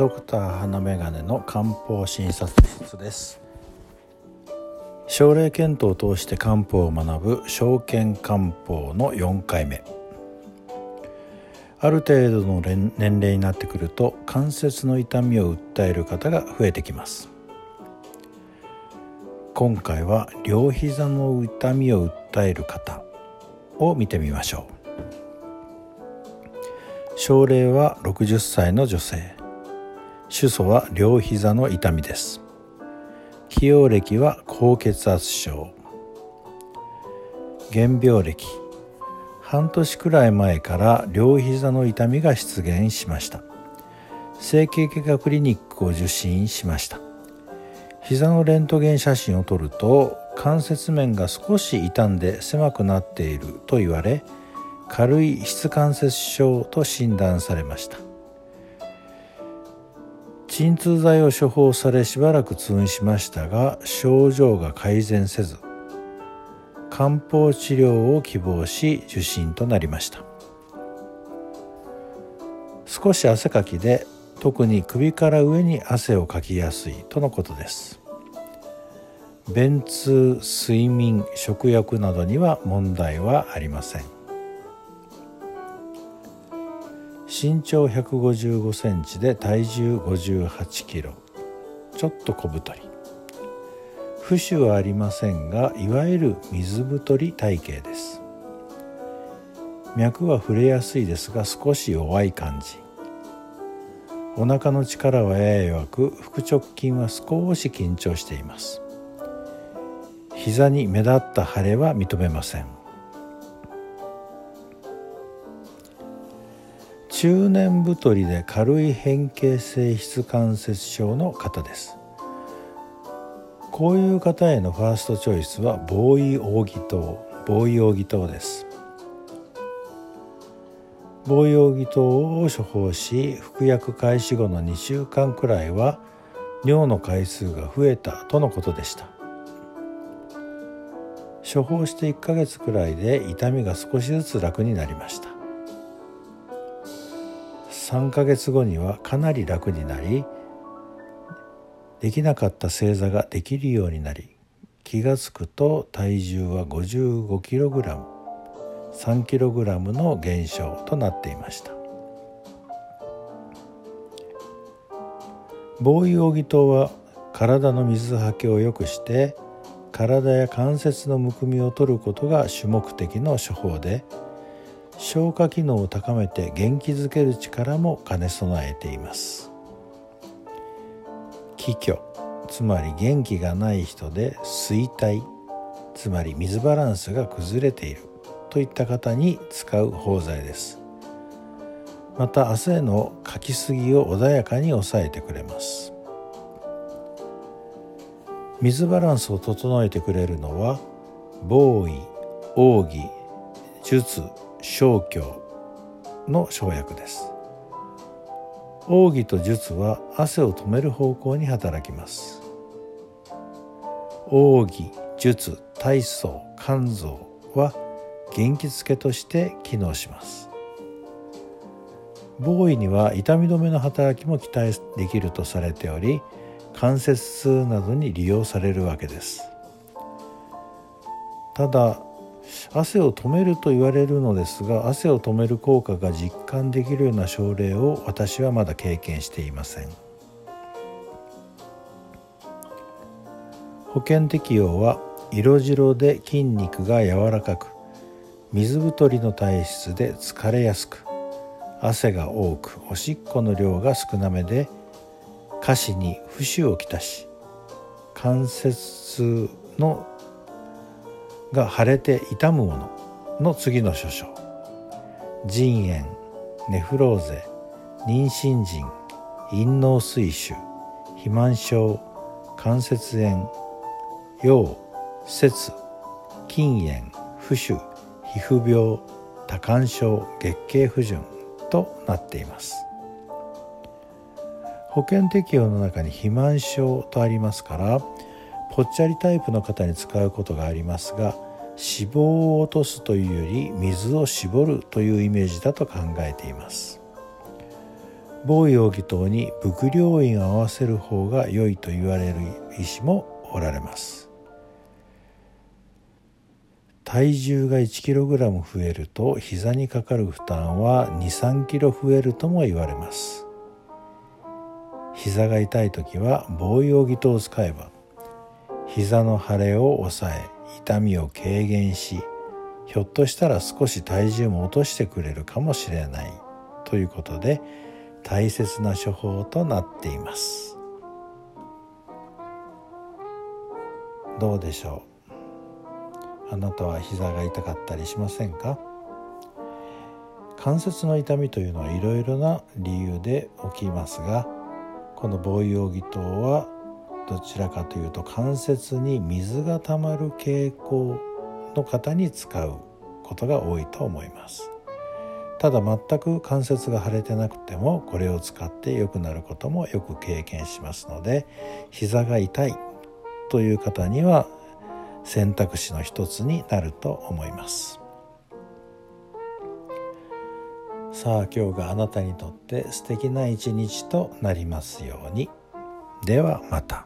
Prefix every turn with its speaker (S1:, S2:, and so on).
S1: ドクター花眼鏡の漢方診察室です。症例検討を通して漢方を学ぶ証券漢方の4回目。ある程度の年齢になってくると関節の痛みを訴える方が増えてきます。今回は両膝の痛みを訴える方を見てみましょう。症例は60歳の女性。主訴は両膝の痛みです。起用歴は高血圧症。原病歴。半年くらい前から両膝の痛みが出現しました。整形外科クリニックを受診しました。膝のレントゲン写真を撮ると関節面が少し傷んで狭くなっていると言われ軽い質関節症と診断されました。鎮痛剤を処方されしばらく通院しましたが症状が改善せず漢方治療を希望し受診となりました。少し汗かきで特に首から上に汗をかきやすいとのことです。便通睡眠食欲などには問題はありません。身長155センチで体重58キロ。ちょっと小太り。浮腫はありませんがいわゆる水太り体型です。脈は触れやすいですが少し弱い感じ。お腹の力はやや弱く腹直筋は少し緊張しています。膝に目立った腫れは認めません。中年太りで軽い変形性質関節症の方です。こういう方へのファーストチョイスはボーイ扇糖ボーイ扇糖です。ボーイ扇糖を処方し服薬開始後の2週間くらいは尿の回数が増えたとのことでした。処方して1ヶ月くらいで痛みが少しずつ楽になりました。3ヶ月後にはかなり楽になりできなかった正座ができるようになり気が付くと体重は 55kg3kg の減少となっていました。防衛扇糖は体の水はけを良くして体や関節のむくみを取ることが主目的の処方で消化機能を高めて元気づける力も兼ね備えています。気虚つまり元気がない人で衰退つまり水バランスが崩れているといった方に使う包材です。また汗のかきすぎを穏やかに抑えてくれます。水バランスを整えてくれるのは防衛奥義術消去の生薬です。奥義と術は汗を止める方向に働きます。奥義術体操肝臓は元気付けとして機能します。防衛には痛み止めの働きも期待できるとされており関節痛などに利用されるわけです。ただ汗を止めると言われるのですが汗を止める効果が実感できるような症例を私はまだ経験していません。保険適用は色白で筋肉が柔らかく水太りの体質で疲れやすく汗が多くおしっこの量が少なめで下肢に浮腫をきたし関節痛のが腫れて痛むもの。の次の諸書。腎炎ネフローゼ妊娠腎陰嚢水腫肥満症関節炎腰節筋炎浮腫皮膚病多汗症月経不順となっています。保険適用の中に肥満症とありますからぽっちゃりタイプの方に使うことがありますが脂肪を落とすというより水を絞るというイメージだと考えています。某容疑等に伏量院を合わせる方が良いと言われる医師もおられます。体重が 1kg 増えると膝にかかる負担は 23kg 増えるとも言われます。膝が痛い時は防用義等を使えば膝の腫れを抑え痛みを軽減しひょっとしたら少し体重も落としてくれるかもしれないということで大切な処方となっています。どうでしょう？あなたは膝が痛かったりしませんか？関節の痛みというのはいろいろな理由で起きますがこの防用義糖はどちらかというと関節に水がたまる傾向の方に使うことが多いと思います。ただ全く関節が腫れてなくてもこれを使って良くなることもよく経験しますので膝が痛いという方には選択肢の一つになると思います。さあ今日があなたにとって素敵な一日となりますように。ではまた。